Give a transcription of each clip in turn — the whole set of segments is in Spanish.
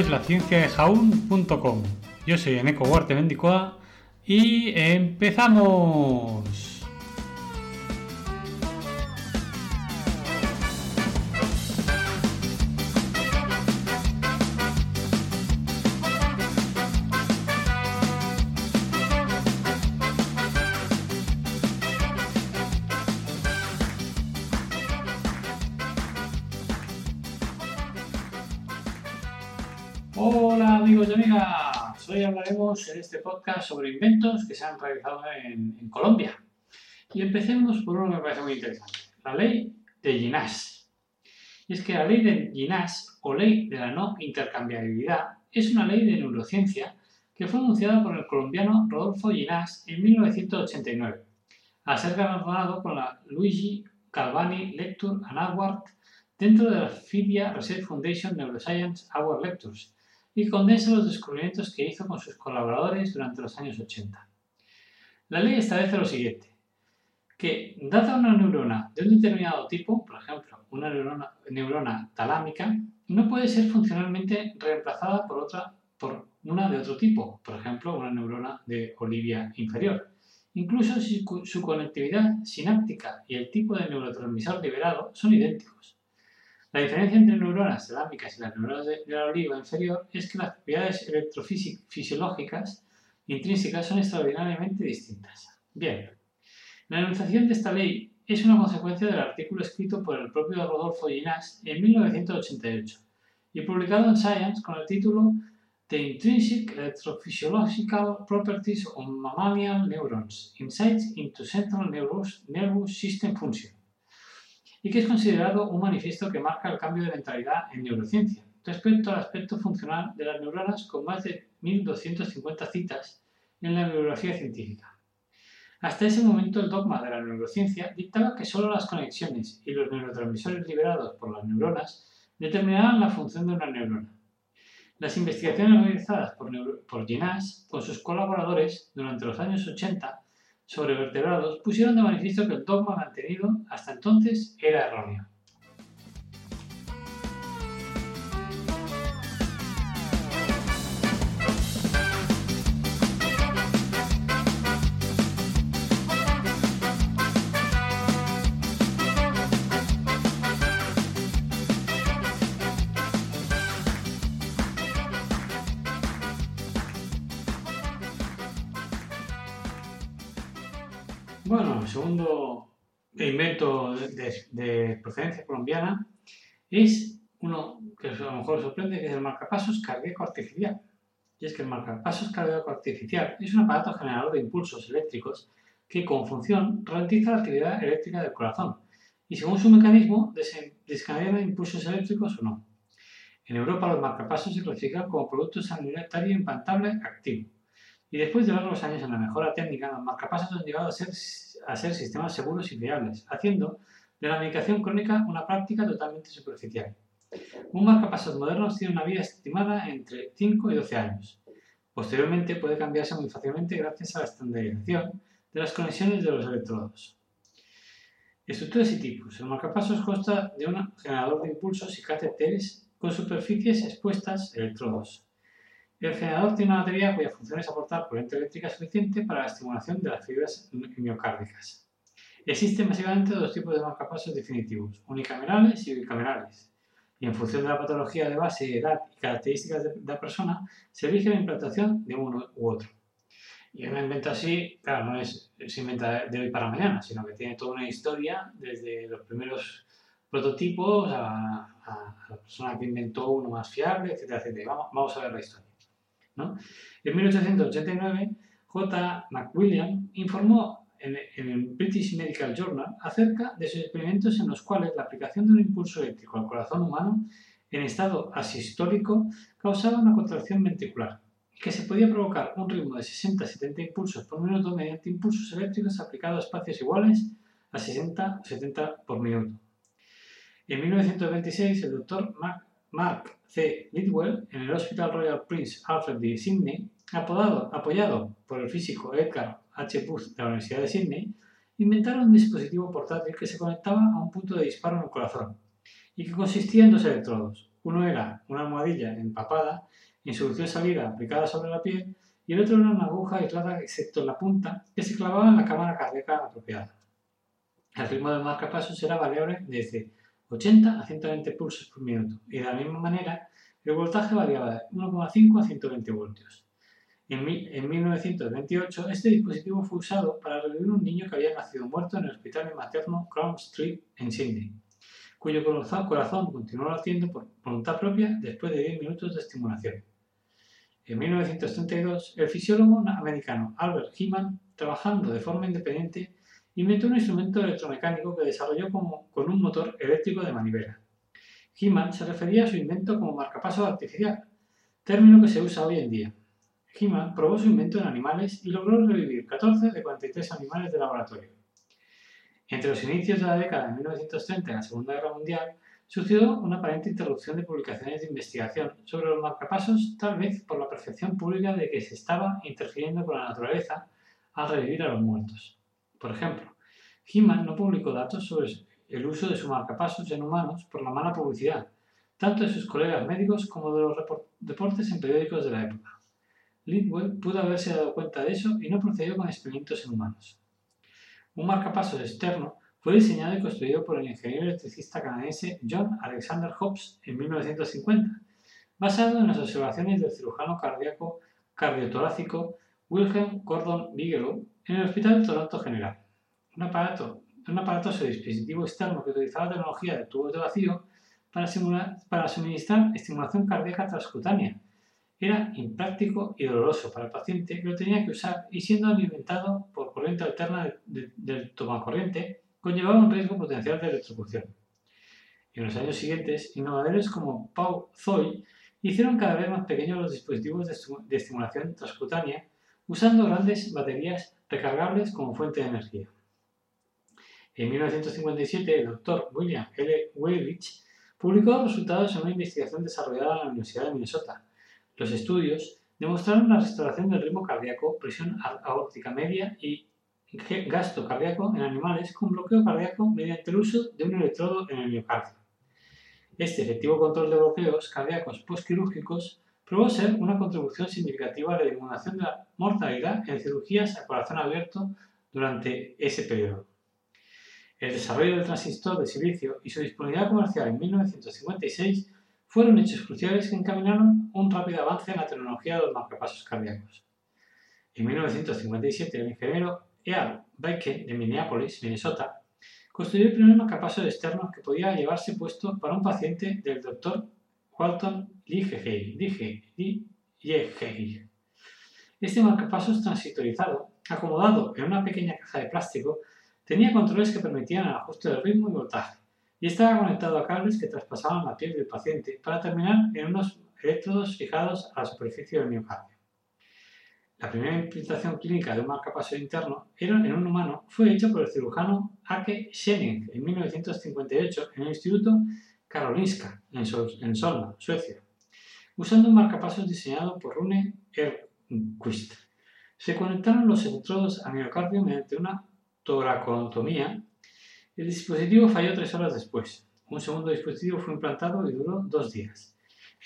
Es la ciencia de jaun.com. Yo soy Eneco Huarte Mendicoa y empezamos. Hola amigos y amigas, hoy hablaremos en este podcast sobre inventos que se han realizado en, en Colombia. Y empecemos por uno que me parece muy interesante, la ley de Ginás. Y es que la ley de Ginás, o ley de la no intercambiabilidad, es una ley de neurociencia que fue anunciada por el colombiano Rodolfo Ginás en 1989, al ser galardonado con la Luigi Calvani Lecture and Award dentro de la FIDIA Research Foundation Neuroscience Award Lectures, y condensa los descubrimientos que hizo con sus colaboradores durante los años 80. La ley establece lo siguiente, que dada una neurona de un determinado tipo, por ejemplo, una neurona, neurona talámica, no puede ser funcionalmente reemplazada por, otra, por una de otro tipo, por ejemplo, una neurona de Olivia inferior, incluso si su conectividad sináptica y el tipo de neurotransmisor liberado son idénticos. La diferencia entre neuronas cerámicas y las neuronas de, la oliva inferior es que las propiedades electrofisiológicas intrínsecas son extraordinariamente distintas. Bien, la enunciación de esta ley es una consecuencia del artículo escrito por el propio Rodolfo Ginás en 1988 y publicado en Science con el título The Intrinsic Electrophysiological Properties of Mammalian Neurons, Insights into Central Nervous, Nervous System Function y que es considerado un manifiesto que marca el cambio de mentalidad en neurociencia respecto al aspecto funcional de las neuronas con más de 1.250 citas en la bibliografía científica. Hasta ese momento el dogma de la neurociencia dictaba que solo las conexiones y los neurotransmisores liberados por las neuronas determinaban la función de una neurona. Las investigaciones realizadas por, por con sus colaboradores durante los años 80 sobre vertebrados pusieron de manifiesto que el dogma mantenido hasta entonces era erróneo. Segundo invento de, procedencia colombiana es uno que a lo mejor sorprende, que es el marcapasos cardíaco artificial. Y es que el marcapasos cardíaco artificial es un aparato generador de impulsos eléctricos que con función ralentiza la actividad eléctrica del corazón y según su mecanismo desencadena impulsos eléctricos o no. En Europa los marcapasos se clasifican como producto sanitario implantable activo y después de largos años en la mejora técnica, los marcapasos han llegado a ser, a ser sistemas seguros y fiables, haciendo de la medicación crónica una práctica totalmente superficial. Un marcapasos moderno tiene una vida estimada entre 5 y 12 años. Posteriormente puede cambiarse muy fácilmente gracias a la estandarización de las conexiones de los electrodos. Estructuras y tipos. El marcapasos consta de un generador de impulsos y catéteres con superficies expuestas electrodos. El generador tiene una batería cuya función es aportar corriente eléctrica suficiente para la estimulación de las fibras miocárdicas. Existen básicamente dos tipos de marcapasos definitivos, unicamerales y bicamerales, y en función de la patología de base, edad y características de, la persona, se elige la implantación de uno u otro. Y un invento así, claro, no es, se inventa de hoy para mañana, sino que tiene toda una historia desde los primeros prototipos a, la persona que inventó uno más fiable, etcétera, etcétera. vamos a ver la historia. En 1889, J. McWilliam informó en, el British Medical Journal acerca de sus experimentos en los cuales la aplicación de un impulso eléctrico al corazón humano en estado asistólico causaba una contracción ventricular que se podía provocar un ritmo de 60-70 impulsos por minuto mediante impulsos eléctricos aplicados a espacios iguales a 60-70 por minuto. En 1926, el doctor Mark C. Lidwell, en el Hospital Royal Prince Alfred de Sydney, apoyado por el físico Edgar H. Booth de la Universidad de Sydney, inventaron un dispositivo portátil que se conectaba a un punto de disparo en el corazón y que consistía en dos electrodos. Uno era una almohadilla empapada en solución salida aplicada sobre la piel y el otro era una aguja aislada excepto en la punta que se clavaba en la cámara cardíaca apropiada. El ritmo del marcapasos era variable desde 80 a 120 pulsos por minuto y de la misma manera el voltaje variaba de 1,5 a 120 voltios. En, 1928 este dispositivo fue usado para revivir un niño que había nacido muerto en el hospital materno Crown Street en Sydney, cuyo corazón continuó latiendo por voluntad propia después de 10 minutos de estimulación. En 1932, el fisiólogo americano Albert Heeman, trabajando de forma independiente, inventó un instrumento electromecánico que desarrolló con un motor eléctrico de manivela. Heeman se refería a su invento como marcapaso artificial, término que se usa hoy en día. Heeman probó su invento en animales y logró revivir 14 de 43 animales de laboratorio. Entre los inicios de la década de 1930 y la Segunda Guerra Mundial, sucedió una aparente interrupción de publicaciones de investigación sobre los marcapasos, tal vez por la percepción pública de que se estaba interfiriendo con la naturaleza al revivir a los muertos. Por ejemplo, Heeman no publicó datos sobre el uso de sus marcapasos en humanos por la mala publicidad, tanto de sus colegas médicos como de los deportes en periódicos de la época. Lidwell pudo haberse dado cuenta de eso y no procedió con experimentos en humanos. Un marcapasos externo fue diseñado y construido por el ingeniero electricista canadiense John Alexander Hobbs en 1950, basado en las observaciones del cirujano cardíaco cardiotorácico Wilhelm Gordon Bigelow en el Hospital de Toronto General. Un aparato, un aparatoso dispositivo externo que utilizaba tecnología de tubos de vacío para, para suministrar estimulación cardíaca transcutánea. Era impráctico y doloroso para el paciente que lo tenía que usar y siendo alimentado por corriente alterna del tomacorriente conllevaba un riesgo potencial de electrocución. En los años siguientes, innovadores como Paul Zoy hicieron cada vez más pequeños los dispositivos de estimulación transcutánea usando grandes baterías recargables como fuente de energía. En 1957, el doctor William L. Weirich publicó resultados en una investigación desarrollada en la Universidad de Minnesota. Los estudios demostraron la restauración del ritmo cardíaco, presión aórtica media y gasto cardíaco en animales con bloqueo cardíaco mediante el uso de un electrodo en el miocardio. Este efectivo control de bloqueos cardíacos postquirúrgicos probó ser una contribución significativa a la eliminación de la mortalidad en cirugías a corazón abierto durante ese periodo. El desarrollo del transistor de silicio y su disponibilidad comercial en 1956 fueron hechos cruciales que encaminaron un rápido avance en la tecnología de los marcapasos cardíacos. En 1957, el ingeniero Earl Bacon de Minneapolis, Minnesota, construyó el primer marcapaso externo que podía llevarse puesto para un paciente del Dr. Walton Liegey. Este marcapasos transitorizado, acomodado en una pequeña caja de plástico, tenía controles que permitían el ajuste del ritmo y voltaje, y estaba conectado a cables que traspasaban la piel del paciente para terminar en unos electrodos fijados a la superficie del miocardio. La primera implantación clínica de un marcapaso interno en un humano fue hecha por el cirujano Ake Schenning en 1958 en el Instituto Karolinska, en, Solna, Suecia, usando un marcapasos diseñado por Rune Erquist. Se conectaron los electrodos al miocardio mediante una toracotomía. El dispositivo falló tres horas después. Un segundo dispositivo fue implantado y duró dos días.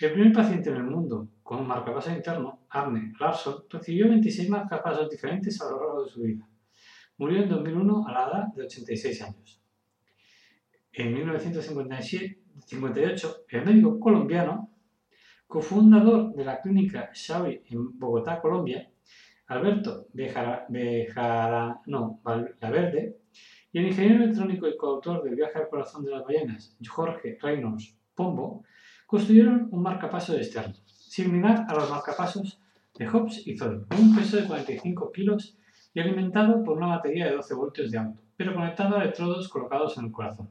El primer paciente en el mundo con un marcapasos interno, Arne Larsson, recibió 26 marcapasos diferentes a lo largo de su vida. Murió en 2001 a la edad de 86 años. En 1958, el médico colombiano, cofundador de la clínica Xavi en Bogotá, Colombia, Alberto Bejarano Valverde, y el ingeniero electrónico y coautor del viaje al corazón de las ballenas, Jorge Reynolds Pombo, construyeron un marcapaso externo, similar a los marcapasos de Hobbs y Zoll, con un peso de 45 kilos y alimentado por una batería de 12 voltios de auto, pero conectado a electrodos colocados en el corazón.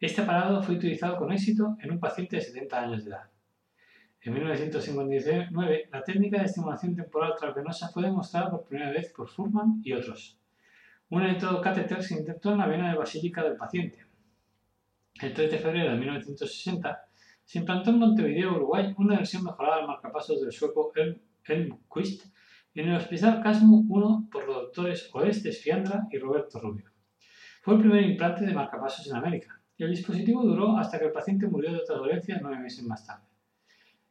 Este aparato fue utilizado con éxito en un paciente de 70 años de edad. En 1959, la técnica de estimulación temporal transvenosa fue demostrada por primera vez por Furman y otros. Un electrocatéter se intentó en la vena de basílica del paciente. El 3 de febrero de 1960 se implantó en Montevideo, Uruguay, una versión mejorada del marcapasos del sueco Elmquist en el Hospital Casmo 1 por los doctores Orestes Fiandra y Roberto Rubio. Fue el primer implante de marcapasos en América y el dispositivo duró hasta que el paciente murió de otra dolencia nueve meses más tarde.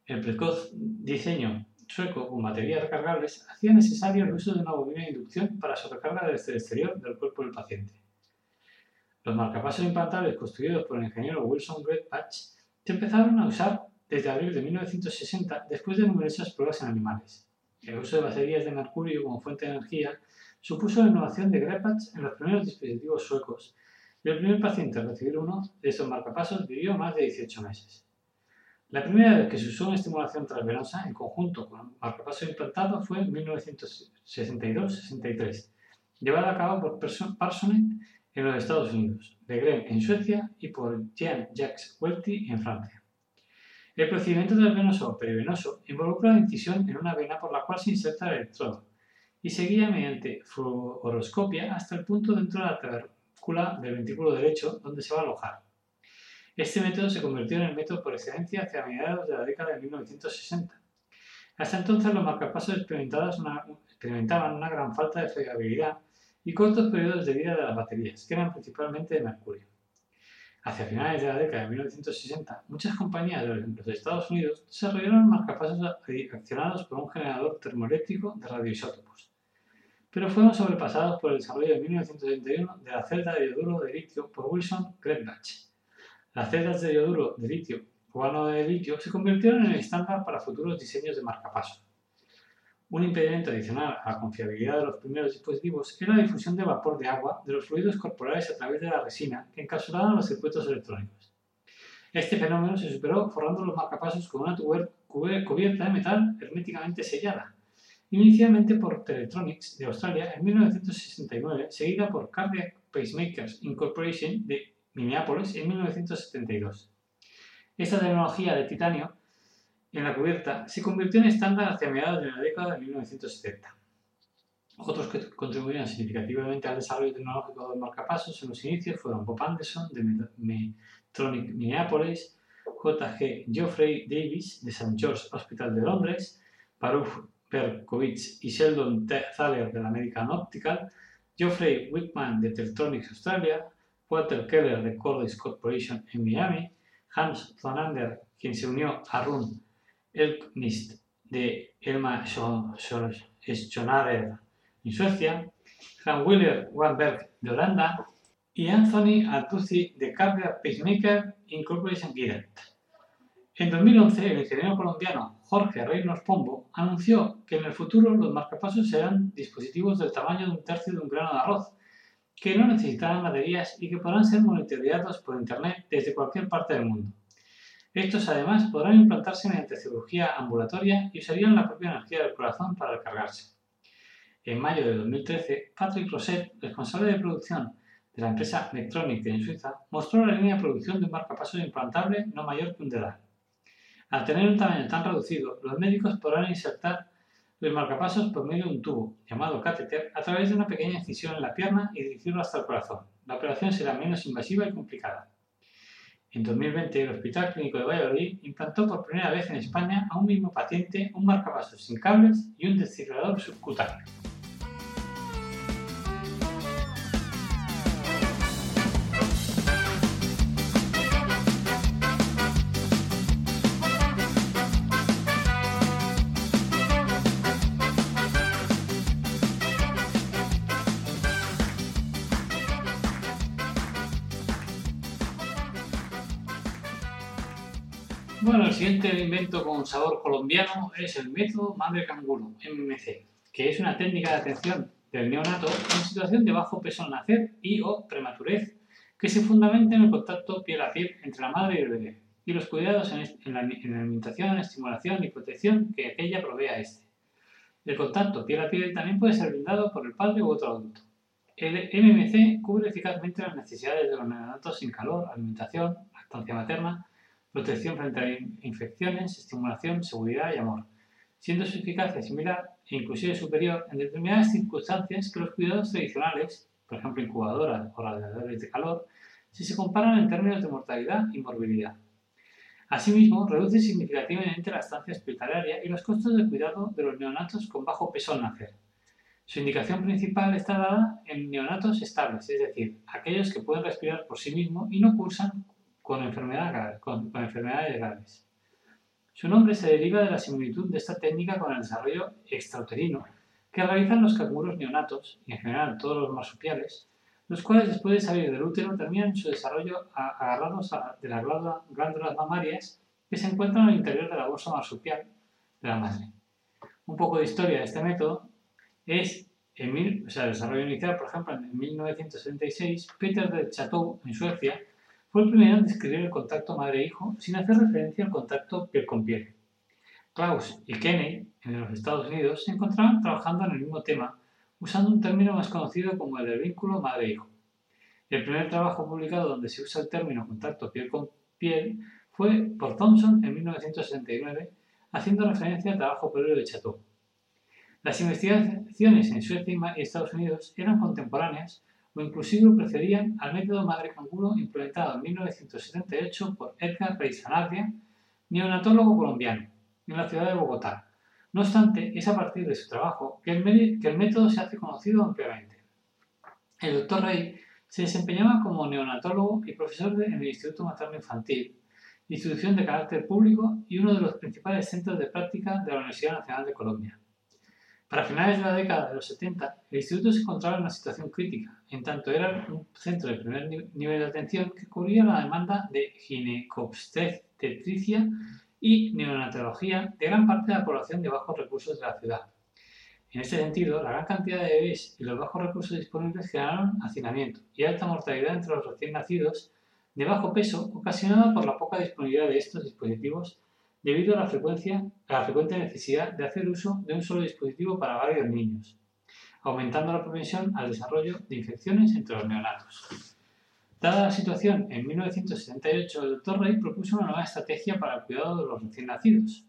El precoz diseño sueco con baterías recargables hacía necesario el uso de una bobina de inducción para su recarga desde el exterior del cuerpo del paciente. Los marcapasos implantables construidos por el ingeniero Wilson Patch se empezaron a usar desde abril de 1960 después de numerosas pruebas en animales. El uso de baterías de mercurio como fuente de energía supuso la innovación de Grepatch en los primeros dispositivos suecos el primer paciente a recibir uno de estos marcapasos vivió más de 18 meses. La primera vez que se usó una estimulación transvenosa en conjunto con marcapasos implantado fue en 1962-63, llevada a cabo por Parsonet en los Estados Unidos, de Gren en Suecia y por Jean-Jacques Welty en Francia. El procedimiento transvenoso o perivenoso involucra la incisión en una vena por la cual se inserta el electrodo y se guía mediante fluoroscopia hasta el punto dentro de la trabécula del ventrículo derecho donde se va a alojar. Este método se convirtió en el método por excelencia hacia mediados de la década de 1960. Hasta entonces los marcapasos experimentaban una gran falta de fiabilidad y cortos periodos de vida de las baterías, que eran principalmente de mercurio. Hacia finales de la década de 1960, muchas compañías de los Estados Unidos desarrollaron marcapasos accionados por un generador termoeléctrico de radioisótopos, pero fueron sobrepasados por el desarrollo de 1971 de la celda de yoduro de litio por Wilson Gretbach. Las celdas de yoduro de litio o de litio se convirtieron en el estándar para futuros diseños de marcapasos. Un impedimento adicional a la confiabilidad de los primeros dispositivos era la difusión de vapor de agua de los fluidos corporales a través de la resina que encapsulaban los circuitos electrónicos. Este fenómeno se superó forrando los marcapasos con una cubierta de metal herméticamente sellada, inicialmente por Teletronics de Australia en 1969, seguida por Cardiac Pacemakers Incorporation de Minneapolis en 1972. Esta tecnología de titanio en la cubierta se convirtió en estándar hacia mediados de la década de 1970. Otros que contribuyeron significativamente al desarrollo tecnológico del marcapasos en los inicios fueron Bob Anderson de Medtronic Minneapolis, J.G. Geoffrey Davis de St. George Hospital de Londres, Baruch Berkowitz y Sheldon Thaler de la American Optical, Geoffrey Wickman de Teltronics Australia, Walter Keller de Cordes Corporation en Miami, Hans Zonander, quien se unió a Run Elknist de Elma Schonarer en Suecia, Hans Willer Wanberg de Holanda y Anthony Altuzzi de Cardiac Pacemaker Incorporation Guided. En 2011, el ingeniero colombiano Jorge Reynolds Pombo anunció que en el futuro los marcapasos serán dispositivos del tamaño de un tercio de un grano de arroz, que no necesitarán baterías y que podrán ser monitoreados por Internet desde cualquier parte del mundo. Estos además podrán implantarse mediante cirugía ambulatoria y usarían la propia energía del corazón para recargarse. En mayo de 2013, Patrick Rosset, responsable de producción de la empresa Medtronic en Suiza, mostró la línea de producción de un marcapasos implantable no mayor que un dedal. Al tener un tamaño tan reducido, los médicos podrán insertar los marcapasos por medio de un tubo, llamado catéter, a través de una pequeña incisión en la pierna y dirigirlo hasta el corazón. La operación será menos invasiva y complicada. En 2020, el Hospital Clínico de Valladolid implantó por primera vez en España a un mismo paciente un marcapasos sin cables y un descifrador subcutáneo. Bueno, el siguiente invento con sabor colombiano es el método madre canguro, MMC, que es una técnica de atención del neonato en situación de bajo peso al nacer y o prematurez, que se fundamenta en el contacto piel a piel entre la madre y el bebé, y los cuidados en, la, alimentación, estimulación y protección que aquella provee a este. El contacto piel a piel también puede ser brindado por el padre u otro adulto. El MMC cubre eficazmente las necesidades de los neonatos sin calor, alimentación, lactancia materna, protección frente a infecciones, estimulación, seguridad y amor, siendo su eficacia similar e inclusive superior en determinadas circunstancias que los cuidados tradicionales, por ejemplo incubadoras o radiadores de calor, si se comparan en términos de mortalidad y morbilidad. Asimismo, reduce significativamente la estancia hospitalaria y los costos de cuidado de los neonatos con bajo peso al nacer. Su indicación principal está dada en neonatos estables, es decir, aquellos que pueden respirar por sí mismos y no cursan con, con, enfermedades graves. Su nombre se deriva de la similitud de esta técnica con el desarrollo extrauterino que realizan los canguros neonatos y en general todos los marsupiales, los cuales después de salir del útero terminan su desarrollo agarrados a, de las glándulas mamarias que se encuentran al interior de la bolsa marsupial de la madre. Un poco de historia de este método es, en mil, o sea, el desarrollo inicial, por ejemplo, en 1976, Peter de Chateau, en Suecia, fue el primero en describir el contacto madre-hijo sin hacer referencia al contacto piel con piel. Klaus y Kenney, en los Estados Unidos, se encontraban trabajando en el mismo tema, usando un término más conocido como el del vínculo madre-hijo. El primer trabajo publicado donde se usa el término contacto piel con piel fue por Thompson en 1969, haciendo referencia al trabajo previo de Chateau. Las investigaciones en Suecia y Estados Unidos eran contemporáneas o inclusive precedían al método madre canguro implementado en 1978 por Edgar Reis neonatólogo colombiano, en la ciudad de Bogotá. No obstante, es a partir de su trabajo que el, que el método se hace conocido ampliamente. El doctor Rey se desempeñaba como neonatólogo y profesor en el Instituto Materno Infantil, institución de carácter público y uno de los principales centros de práctica de la Universidad Nacional de Colombia. Para finales de la década de los 70, el instituto se encontraba en una situación crítica, en tanto era un centro de primer nivel de atención que cubría la demanda de ginecobstetricia y neonatología de gran parte de la población de bajos recursos de la ciudad. En este sentido, la gran cantidad de bebés y los bajos recursos disponibles generaron hacinamiento y alta mortalidad entre los recién nacidos de bajo peso ocasionada por la poca disponibilidad de estos dispositivos debido a la, frecuencia, a la frecuente necesidad de hacer uso de un solo dispositivo para varios niños, aumentando la propensión al desarrollo de infecciones entre los neonatos. Dada la situación, en 1978 el Dr. Rey propuso una nueva estrategia para el cuidado de los recién nacidos,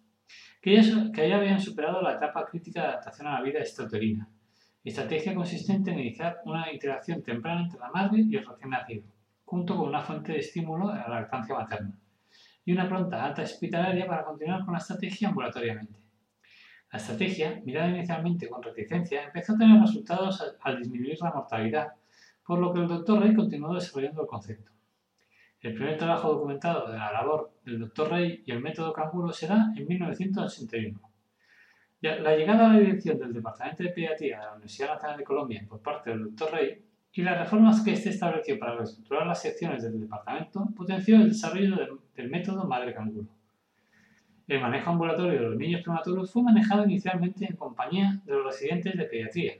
que ya, que ya habían superado la etapa crítica de adaptación a la vida extrauterina. Estrategia consistente en iniciar una interacción temprana entre la madre y el recién nacido, junto con una fuente de estímulo a la lactancia materna y una pronta alta hospitalaria para continuar con la estrategia ambulatoriamente. La estrategia, mirada inicialmente con reticencia, empezó a tener resultados al, disminuir la mortalidad, por lo que el Dr. Rey continuó desarrollando el concepto. El primer trabajo documentado de la labor del Dr. Rey y el método canguro será en 1981. La llegada a la dirección del Departamento de Pediatría de la Universidad Nacional de Colombia por parte del Dr. Rey y las reformas que éste estableció para reestructurar las secciones del departamento potenció el desarrollo del, método madre canguro. El manejo ambulatorio de los niños prematuros fue manejado inicialmente en compañía de los residentes de pediatría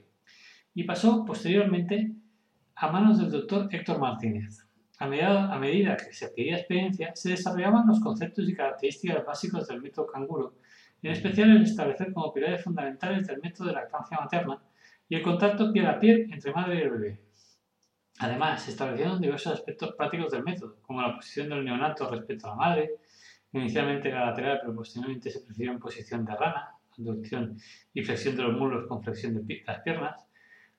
y pasó posteriormente a manos del doctor Héctor Martínez. A medida, que se adquiría experiencia, se desarrollaban los conceptos y características básicos del método canguro, en especial el establecer como pilares fundamentales del método de lactancia materna y el contacto piel a piel entre madre y el bebé. Además, se establecieron diversos aspectos prácticos del método, como la posición del neonato respecto a la madre, inicialmente era lateral, pero posteriormente se prefirió en posición de rana, abducción y flexión de los muslos con flexión de las piernas,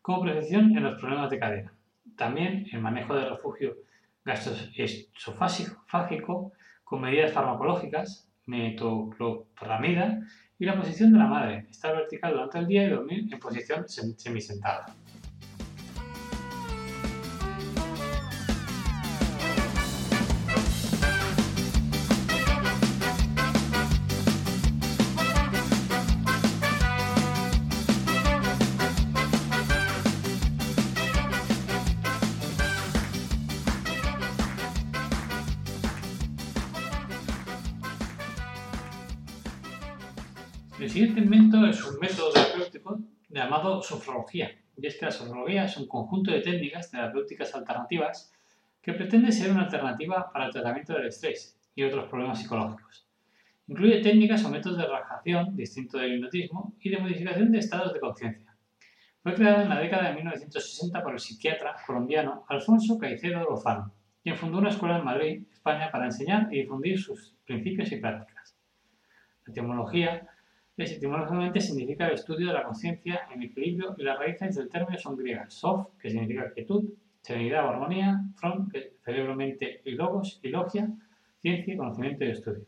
como prevención en los problemas de cadera. También el manejo de refugio gastroesofágico con medidas farmacológicas, metoclopramida y la posición de la madre, estar vertical durante el día y dormir en posición semisentada. El siguiente método es un método terapéutico llamado sofrología. Y es que la sofrología es un conjunto de técnicas terapéuticas alternativas que pretende ser una alternativa para el tratamiento del estrés y otros problemas psicológicos. Incluye técnicas o métodos de relajación, distinto del hipnotismo, y de modificación de estados de conciencia. Fue creada en la década de 1960 por el psiquiatra colombiano Alfonso Caicedo Lozano, quien fundó una escuela en Madrid, España, para enseñar y difundir sus principios y prácticas. La etimología etimológicamente significa el estudio de la conciencia en equilibrio y las raíces del término son griegas. Sof, que significa quietud, serenidad o armonía, from, que cerebro, mente y logos, y logia, ciencia, conocimiento y estudio.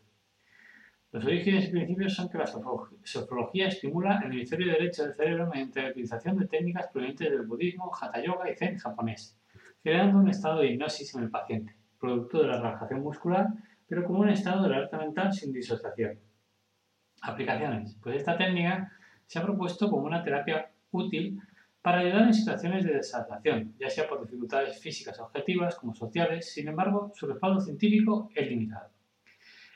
Los orígenes y principios son que la sofrología estimula el hemisferio derecho del cerebro mediante la utilización de técnicas provenientes del budismo, hatha yoga y zen japonés, creando un estado de hipnosis en el paciente, producto de la relajación muscular, pero como un estado de alerta mental sin disociación. Aplicaciones. Pues esta técnica se ha propuesto como una terapia útil para ayudar en situaciones de desadaptación, ya sea por dificultades físicas objetivas como sociales, sin embargo, su respaldo científico es limitado.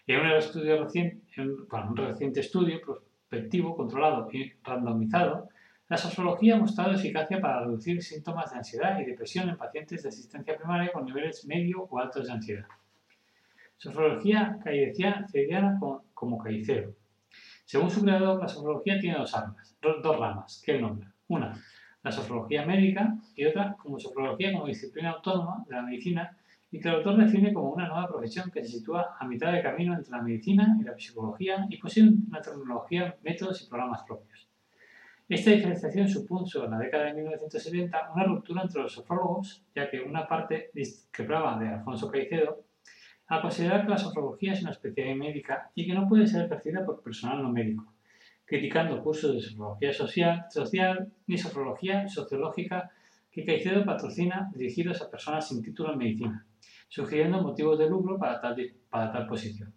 En un, estudio reciente, un reciente estudio prospectivo, controlado y randomizado, la sociología ha mostrado eficacia para reducir síntomas de ansiedad y depresión en pacientes de asistencia primaria con niveles medio o altos de ansiedad. Sociología cayeciana como Caicedo, según su creador, la sofrología tiene dos, armas, dos ramas que él nombra. Una, la sofrología médica y otra como sofrología como disciplina autónoma de la medicina y que el autor define como una nueva profesión que se sitúa a mitad de camino entre la medicina y la psicología y posee una tecnología, métodos y programas propios. Esta diferenciación supuso en la década de 1970 una ruptura entre los sofrólogos, ya que una parte discrepaba de Alfonso Caicedo a considerar que la sofrología es una especialidad médica y que no puede ser ejercida por personal no médico, criticando cursos de sofrología social, social ni sofrología sociológica que Caicedo patrocina dirigidos a personas sin título en medicina, sugiriendo motivos de lucro para tal, para posición.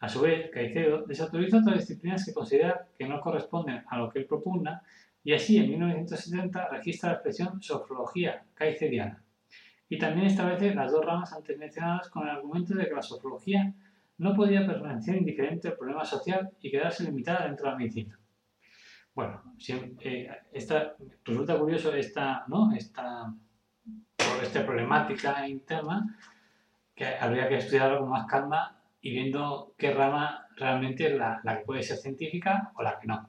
A su vez, Caicedo desautoriza otras disciplinas que considera que no corresponden a lo que él propugna y así en 1970 registra la expresión sofrología caicediana, y también establece las dos ramas antes mencionadas con el argumento de que la sociología no podía permanecer indiferente al problema social y quedarse limitada dentro de la medicina. Bueno, eh, esta, resulta curioso esta, ¿no? esta, esta problemática interna que habría que estudiarlo con más calma y viendo qué rama realmente es la, la que puede ser científica o la que no.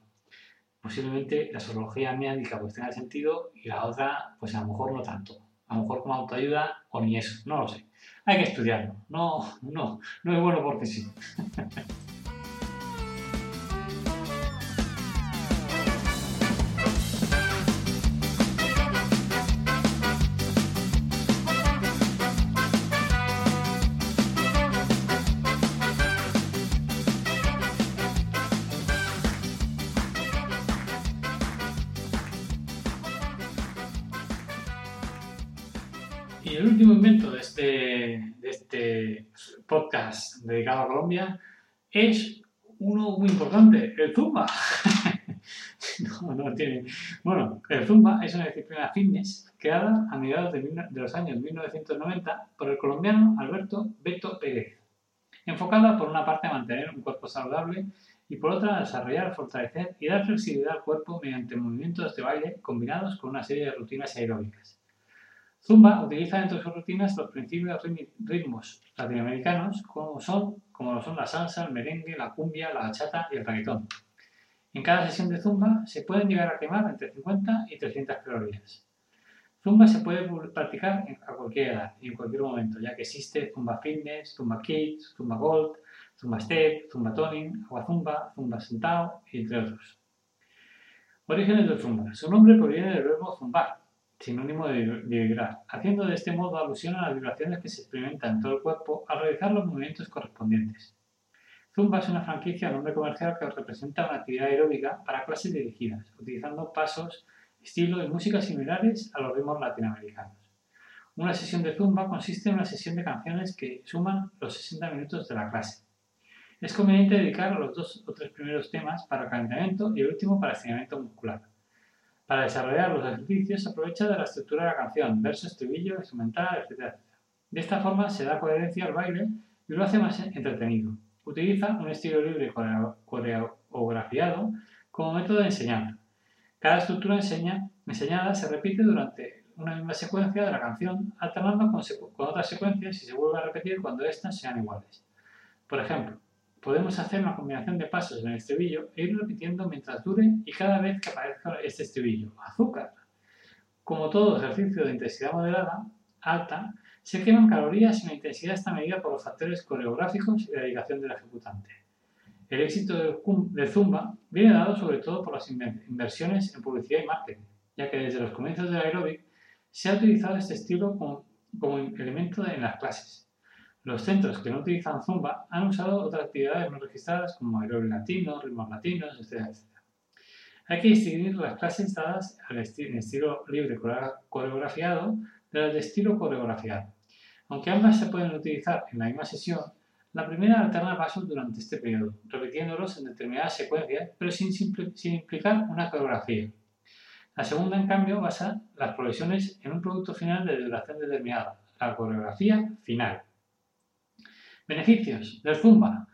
Posiblemente la sociología médica pues tenga sentido y la otra pues a lo mejor no tanto a mejor como autoayuda o ni eso, no lo sé. Hay que estudiarlo, no, no, no es bueno porque sí. Y el último invento de este, de este podcast dedicado a Colombia es uno muy importante, el Zumba. no, no tiene. Bueno, el Zumba es una disciplina fitness creada a mediados de, de los años 1990 por el colombiano Alberto Beto Pérez, enfocada por una parte a mantener un cuerpo saludable y por otra a desarrollar, fortalecer y dar flexibilidad al cuerpo mediante movimientos de baile combinados con una serie de rutinas aeróbicas. Zumba utiliza dentro de sus rutinas los principios ritmos latinoamericanos como son, como lo son la salsa, el merengue, la cumbia, la bachata y el reggaetón. En cada sesión de Zumba se pueden llegar a quemar entre 50 y 300 calorías. Zumba se puede practicar a cualquier edad y en cualquier momento, ya que existe Zumba Fitness, Zumba Kids, Zumba Gold, Zumba Step, Zumba Toning, Agua Zumba, Zumba Sentado, entre otros. Orígenes del Zumba. Su nombre proviene del verbo zumbar, sinónimo de vibrar, haciendo de este modo alusión a las vibraciones que se experimentan en todo el cuerpo al realizar los movimientos correspondientes. Zumba es una franquicia o nombre comercial que representa una actividad aeróbica para clases dirigidas, utilizando pasos, estilo y música similares a los ritmos latinoamericanos. Una sesión de Zumba consiste en una sesión de canciones que suman los 60 minutos de la clase. Es conveniente dedicar los dos o tres primeros temas para calentamiento y el último para estiramiento muscular. Para desarrollar los ejercicios se aprovecha de la estructura de la canción, verso, estribillo, instrumental, etc. De esta forma se da coherencia al baile y lo hace más entretenido. Utiliza un estilo libre coreografiado como método de enseñanza. Cada estructura enseñada se repite durante una misma secuencia de la canción, alternando con, con otras secuencias y se vuelve a repetir cuando éstas sean iguales. Por ejemplo, podemos hacer una combinación de pasos en el estribillo e ir repitiendo mientras dure y cada vez que aparezca este estribillo. Azúcar. Como todo ejercicio de intensidad moderada, alta, se queman calorías y la intensidad está medida por los factores coreográficos y la dedicación del ejecutante. El éxito del Zumba viene dado sobre todo por las inversiones en publicidad y marketing, ya que desde los comienzos del aeróbic se ha utilizado este estilo como, como elemento en las clases. Los centros que no utilizan Zumba han usado otras actividades no registradas como aeróbic latino, ritmos latinos, etc. Hay que distinguir las clases dadas en estilo libre coreografiado de las de estilo coreografiado. Aunque ambas se pueden utilizar en la misma sesión, la primera alterna pasos durante este periodo, repitiéndolos en determinadas secuencias, pero sin, sin implicar una coreografía. La segunda, en cambio, basa las progresiones en un producto final de duración determinada, la coreografía final. Beneficios del Zumba.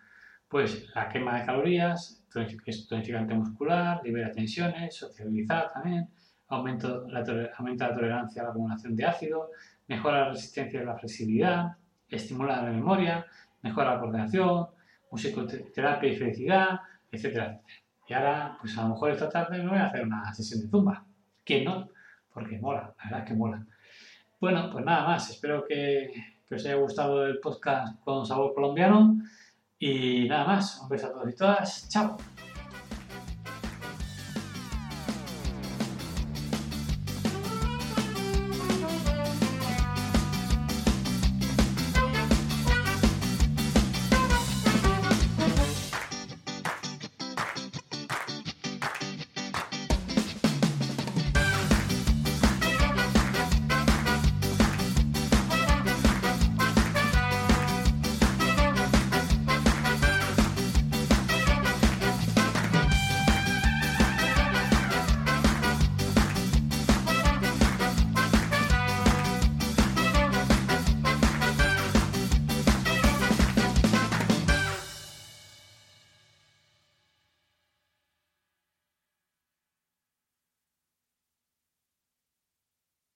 Pues la quema de calorías, es tonificante muscular, libera tensiones, sociabilizar también, aumenta la, aumenta la tolerancia a la acumulación de ácido, mejora la resistencia y la flexibilidad, estimula la memoria, mejora la coordinación, musicoterapia y felicidad, etc. Y ahora, pues a lo mejor esta tarde me voy a hacer una sesión de zumba. ¿Quién no? Porque mola, la verdad que mola. Bueno, pues nada más. Espero que, que os haya gustado el podcast con sabor colombiano. Y nada más. Un beso a todos y todas. Chao.